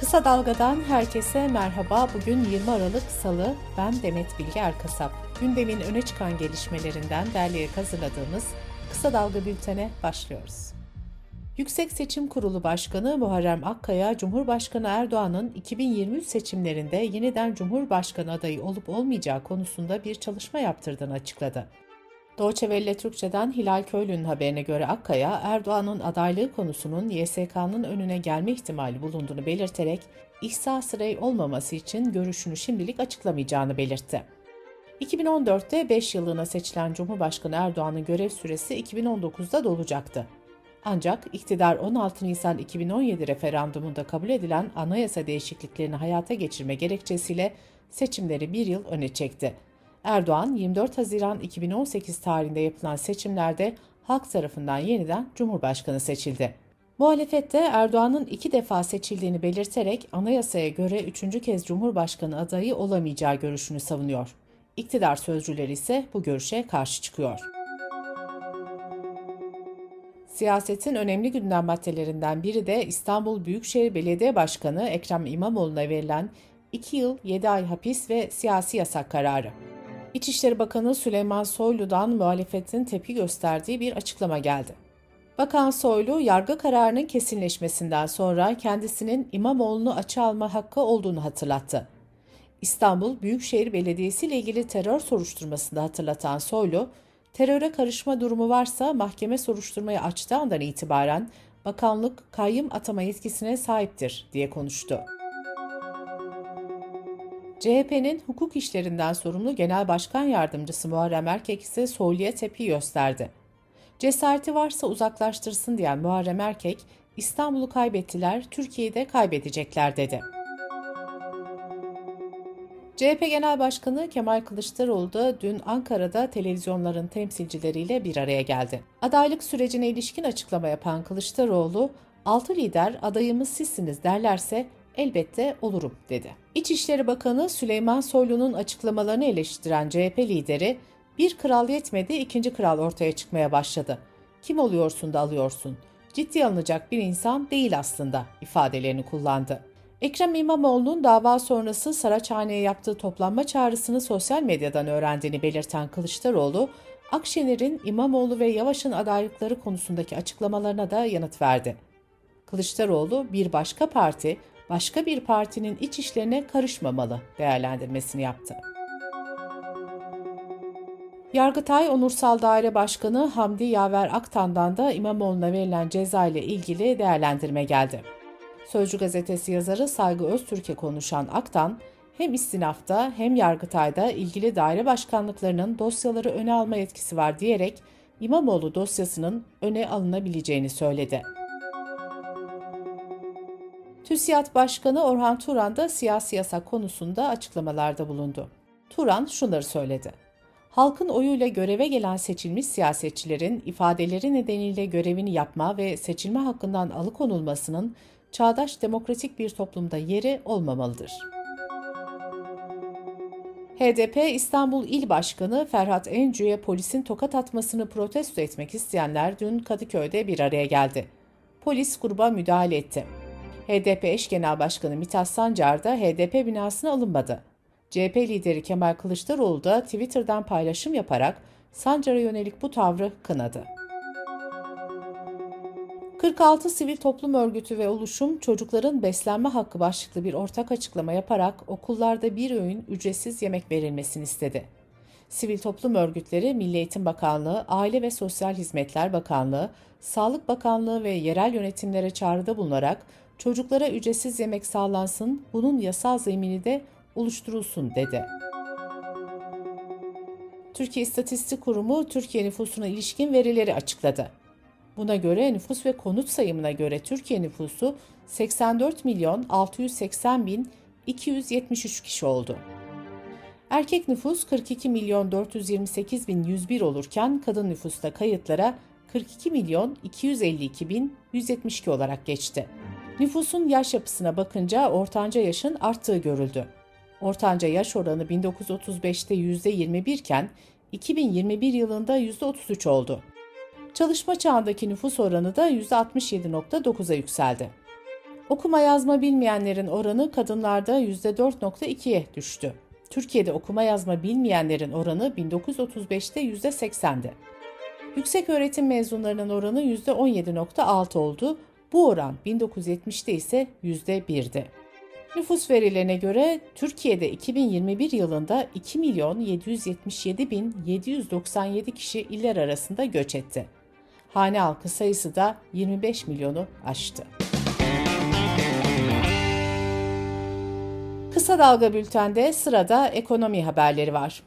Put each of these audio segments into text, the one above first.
Kısa Dalga'dan herkese merhaba. Bugün 20 Aralık Salı. Ben Demet Bilge Erkasap. Gündemin öne çıkan gelişmelerinden derleyerek hazırladığımız Kısa Dalga bültene başlıyoruz. Yüksek Seçim Kurulu Başkanı Muharrem Akkaya, Cumhurbaşkanı Erdoğan'ın 2023 seçimlerinde yeniden Cumhurbaşkanı adayı olup olmayacağı konusunda bir çalışma yaptırdığını açıkladı. Doğçe Türkçe'den Hilal Köylü'nün haberine göre Akkaya, Erdoğan'ın adaylığı konusunun YSK'nın önüne gelme ihtimali bulunduğunu belirterek, ihsas rey olmaması için görüşünü şimdilik açıklamayacağını belirtti. 2014'te 5 yıllığına seçilen Cumhurbaşkanı Erdoğan'ın görev süresi 2019'da dolacaktı. Ancak iktidar 16 Nisan 2017 referandumunda kabul edilen anayasa değişikliklerini hayata geçirme gerekçesiyle seçimleri bir yıl öne çekti. Erdoğan 24 Haziran 2018 tarihinde yapılan seçimlerde halk tarafından yeniden Cumhurbaşkanı seçildi. Muhalefette Erdoğan'ın iki defa seçildiğini belirterek anayasaya göre üçüncü kez Cumhurbaşkanı adayı olamayacağı görüşünü savunuyor. İktidar sözcüleri ise bu görüşe karşı çıkıyor. Siyasetin önemli gündem maddelerinden biri de İstanbul Büyükşehir Belediye Başkanı Ekrem İmamoğlu'na verilen 2 yıl 7 ay hapis ve siyasi yasak kararı. İçişleri Bakanı Süleyman Soylu'dan muhalefetin tepki gösterdiği bir açıklama geldi. Bakan Soylu, yargı kararının kesinleşmesinden sonra kendisinin İmamoğlu'nu açığa alma hakkı olduğunu hatırlattı. İstanbul Büyükşehir Belediyesi ile ilgili terör soruşturmasında hatırlatan Soylu, teröre karışma durumu varsa mahkeme soruşturmayı açtığı andan itibaren bakanlık kayyım atama yetkisine sahiptir diye konuştu. CHP'nin hukuk işlerinden sorumlu Genel Başkan Yardımcısı Muharrem Erkek ise Soylu'ya tepki gösterdi. Cesareti varsa uzaklaştırsın diyen Muharrem Erkek, İstanbul'u kaybettiler, Türkiye'yi de kaybedecekler dedi. CHP Genel Başkanı Kemal Kılıçdaroğlu da dün Ankara'da televizyonların temsilcileriyle bir araya geldi. Adaylık sürecine ilişkin açıklama yapan Kılıçdaroğlu, altı lider adayımız sizsiniz derlerse elbette olurum dedi. İçişleri Bakanı Süleyman Soylu'nun açıklamalarını eleştiren CHP lideri bir kral yetmedi ikinci kral ortaya çıkmaya başladı. Kim oluyorsun da alıyorsun. Ciddi alınacak bir insan değil aslında ifadelerini kullandı. Ekrem İmamoğlu'nun dava sonrası Saraçhane'ye yaptığı toplanma çağrısını sosyal medyadan öğrendiğini belirten Kılıçdaroğlu, Akşener'in İmamoğlu ve Yavaş'ın adaylıkları konusundaki açıklamalarına da yanıt verdi. Kılıçdaroğlu bir başka parti başka bir partinin iç işlerine karışmamalı değerlendirmesini yaptı. Yargıtay Onursal Daire Başkanı Hamdi Yaver Aktan'dan da İmamoğlu'na verilen ceza ile ilgili değerlendirme geldi. Sözcü gazetesi yazarı Saygı Öztürk'e konuşan Aktan, hem istinafta hem Yargıtay'da ilgili daire başkanlıklarının dosyaları öne alma yetkisi var diyerek İmamoğlu dosyasının öne alınabileceğini söyledi. TÜSİAD Başkanı Orhan Turan da siyasi yasak konusunda açıklamalarda bulundu. Turan şunları söyledi. Halkın oyuyla göreve gelen seçilmiş siyasetçilerin ifadeleri nedeniyle görevini yapma ve seçilme hakkından alıkonulmasının çağdaş demokratik bir toplumda yeri olmamalıdır. HDP İstanbul İl Başkanı Ferhat Encü'ye polisin tokat atmasını protesto etmek isteyenler dün Kadıköy'de bir araya geldi. Polis gruba müdahale etti. HDP eş genel başkanı Mithat Sancar da HDP binasına alınmadı. CHP lideri Kemal Kılıçdaroğlu da Twitter'dan paylaşım yaparak Sancar'a yönelik bu tavrı kınadı. 46 sivil toplum örgütü ve oluşum çocukların beslenme hakkı başlıklı bir ortak açıklama yaparak okullarda bir öğün ücretsiz yemek verilmesini istedi. Sivil toplum örgütleri Milli Eğitim Bakanlığı, Aile ve Sosyal Hizmetler Bakanlığı, Sağlık Bakanlığı ve yerel yönetimlere çağrıda bulunarak çocuklara ücretsiz yemek sağlansın, bunun yasal zemini de oluşturulsun dedi. Türkiye İstatistik Kurumu Türkiye nüfusuna ilişkin verileri açıkladı. Buna göre nüfus ve konut sayımına göre Türkiye nüfusu 84 milyon 680 bin 273 kişi oldu. Erkek nüfus 42 milyon 428 bin 101 olurken kadın nüfusta kayıtlara 42 milyon 252 bin 172 olarak geçti. Nüfusun yaş yapısına bakınca ortanca yaşın arttığı görüldü. Ortanca yaş oranı 1935'te %21 iken 2021 yılında %33 oldu. Çalışma çağındaki nüfus oranı da %67.9'a yükseldi. Okuma yazma bilmeyenlerin oranı kadınlarda %4.2'ye düştü. Türkiye'de okuma yazma bilmeyenlerin oranı 1935'te %80'di. Yüksek öğretim mezunlarının oranı %17.6 oldu. Bu oran 1970'te ise %1'di. Nüfus verilerine göre Türkiye'de 2021 yılında 2 milyon 777 bin 797 kişi iller arasında göç etti. Hane halkı sayısı da 25 milyonu aştı. Kısa Dalga Bülten'de sırada ekonomi haberleri var.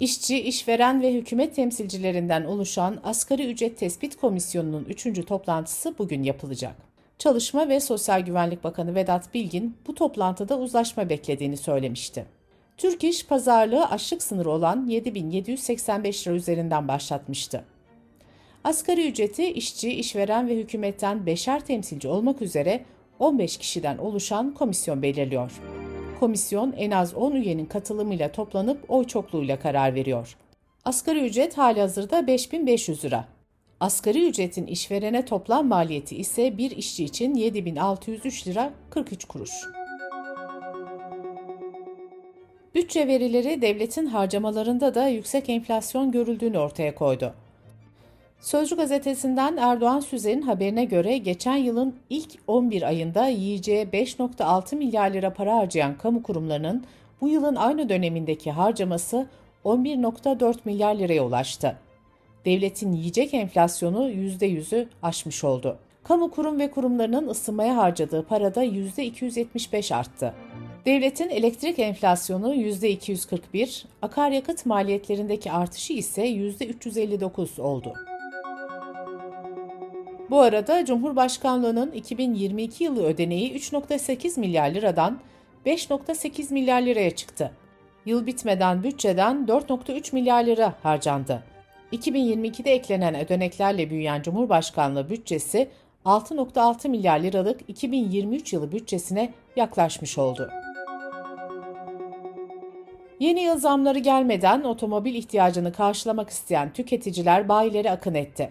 İşçi, işveren ve hükümet temsilcilerinden oluşan Asgari Ücret Tespit Komisyonu'nun 3. toplantısı bugün yapılacak. Çalışma ve Sosyal Güvenlik Bakanı Vedat Bilgin bu toplantıda uzlaşma beklediğini söylemişti. Türk İş pazarlığı açlık sınırı olan 7785 lira üzerinden başlatmıştı. Asgari ücreti işçi, işveren ve hükümetten beşer temsilci olmak üzere 15 kişiden oluşan komisyon belirliyor. Komisyon en az 10 üyenin katılımıyla toplanıp oy çokluğuyla karar veriyor. Asgari ücret hali hazırda 5500 lira. Asgari ücretin işverene toplam maliyeti ise bir işçi için 7603 lira 43 kuruş. Bütçe verileri devletin harcamalarında da yüksek enflasyon görüldüğünü ortaya koydu. Sözcü gazetesinden Erdoğan Süzer'in haberine göre geçen yılın ilk 11 ayında yiyeceğe 5.6 milyar lira para harcayan kamu kurumlarının bu yılın aynı dönemindeki harcaması 11.4 milyar liraya ulaştı. Devletin yiyecek enflasyonu %100'ü aşmış oldu. Kamu kurum ve kurumlarının ısınmaya harcadığı parada %275 arttı. Devletin elektrik enflasyonu %241, akaryakıt maliyetlerindeki artışı ise %359 oldu. Bu arada Cumhurbaşkanlığının 2022 yılı ödeneği 3.8 milyar liradan 5.8 milyar liraya çıktı. Yıl bitmeden bütçeden 4.3 milyar lira harcandı. 2022'de eklenen ödeneklerle büyüyen Cumhurbaşkanlığı bütçesi 6.6 milyar liralık 2023 yılı bütçesine yaklaşmış oldu. Yeni yıl zamları gelmeden otomobil ihtiyacını karşılamak isteyen tüketiciler bayileri akın etti.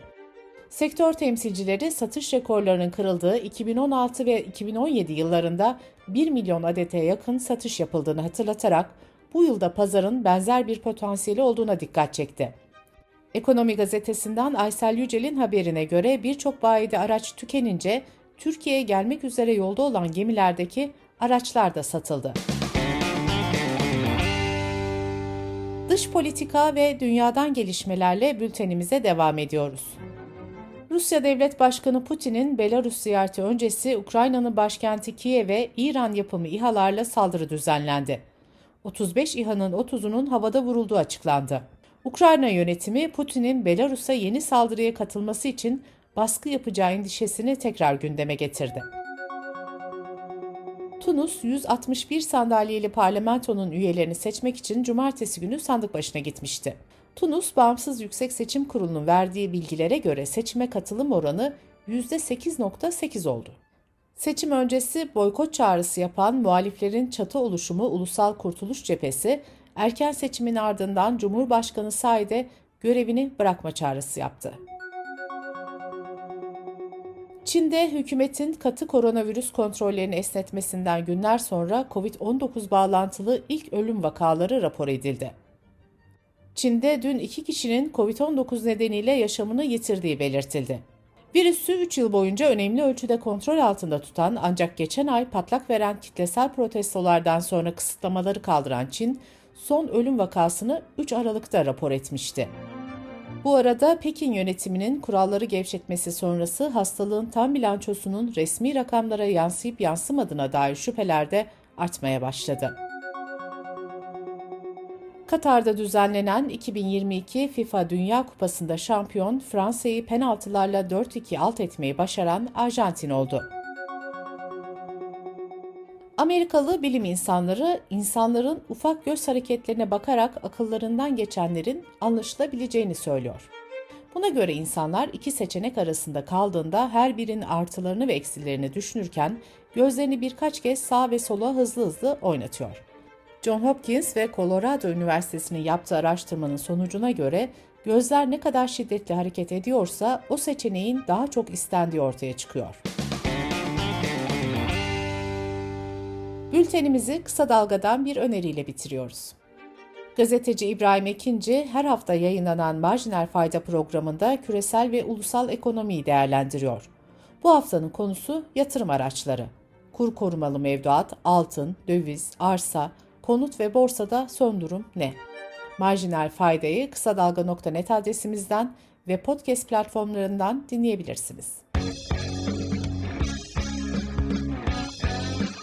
Sektör temsilcileri satış rekorlarının kırıldığı 2016 ve 2017 yıllarında 1 milyon adete yakın satış yapıldığını hatırlatarak bu yılda pazarın benzer bir potansiyeli olduğuna dikkat çekti. Ekonomi gazetesinden Aysel Yücel'in haberine göre birçok bayide araç tükenince Türkiye'ye gelmek üzere yolda olan gemilerdeki araçlar da satıldı. Dış politika ve dünyadan gelişmelerle bültenimize devam ediyoruz. Rusya Devlet Başkanı Putin'in Belarus ziyareti öncesi Ukrayna'nın başkenti Kiev'e İran yapımı İHA'larla saldırı düzenlendi. 35 İHA'nın 30'unun havada vurulduğu açıklandı. Ukrayna yönetimi Putin'in Belarus'a yeni saldırıya katılması için baskı yapacağı endişesini tekrar gündeme getirdi. Tunus 161 sandalyeli parlamentonun üyelerini seçmek için cumartesi günü sandık başına gitmişti. Tunus Bağımsız Yüksek Seçim Kurulu'nun verdiği bilgilere göre seçime katılım oranı %8.8 oldu. Seçim öncesi boykot çağrısı yapan muhaliflerin çatı oluşumu Ulusal Kurtuluş Cephesi, erken seçimin ardından Cumhurbaşkanı Said'e görevini bırakma çağrısı yaptı. Çin'de hükümetin katı koronavirüs kontrollerini esnetmesinden günler sonra COVID-19 bağlantılı ilk ölüm vakaları rapor edildi. Çin'de dün iki kişinin COVID-19 nedeniyle yaşamını yitirdiği belirtildi. Virüsü 3 yıl boyunca önemli ölçüde kontrol altında tutan ancak geçen ay patlak veren kitlesel protestolardan sonra kısıtlamaları kaldıran Çin, son ölüm vakasını 3 Aralık'ta rapor etmişti. Bu arada Pekin yönetiminin kuralları gevşetmesi sonrası hastalığın tam bilançosunun resmi rakamlara yansıyıp yansımadığına dair şüpheler de artmaya başladı. Katar'da düzenlenen 2022 FIFA Dünya Kupası'nda şampiyon Fransa'yı penaltılarla 4-2 alt etmeyi başaran Arjantin oldu. Amerikalı bilim insanları insanların ufak göz hareketlerine bakarak akıllarından geçenlerin anlaşılabileceğini söylüyor. Buna göre insanlar iki seçenek arasında kaldığında her birinin artılarını ve eksilerini düşünürken gözlerini birkaç kez sağ ve sola hızlı hızlı oynatıyor. John Hopkins ve Colorado Üniversitesi'nin yaptığı araştırmanın sonucuna göre gözler ne kadar şiddetli hareket ediyorsa o seçeneğin daha çok istendiği ortaya çıkıyor. Bültenimizi kısa dalgadan bir öneriyle bitiriyoruz. Gazeteci İbrahim Ekinci her hafta yayınlanan Marjinal Fayda programında küresel ve ulusal ekonomiyi değerlendiriyor. Bu haftanın konusu yatırım araçları. Kur korumalı mevduat, altın, döviz, arsa, konut ve borsada son durum ne? Marjinal Fayda'yı kısa dalga.net adresimizden ve podcast platformlarından dinleyebilirsiniz.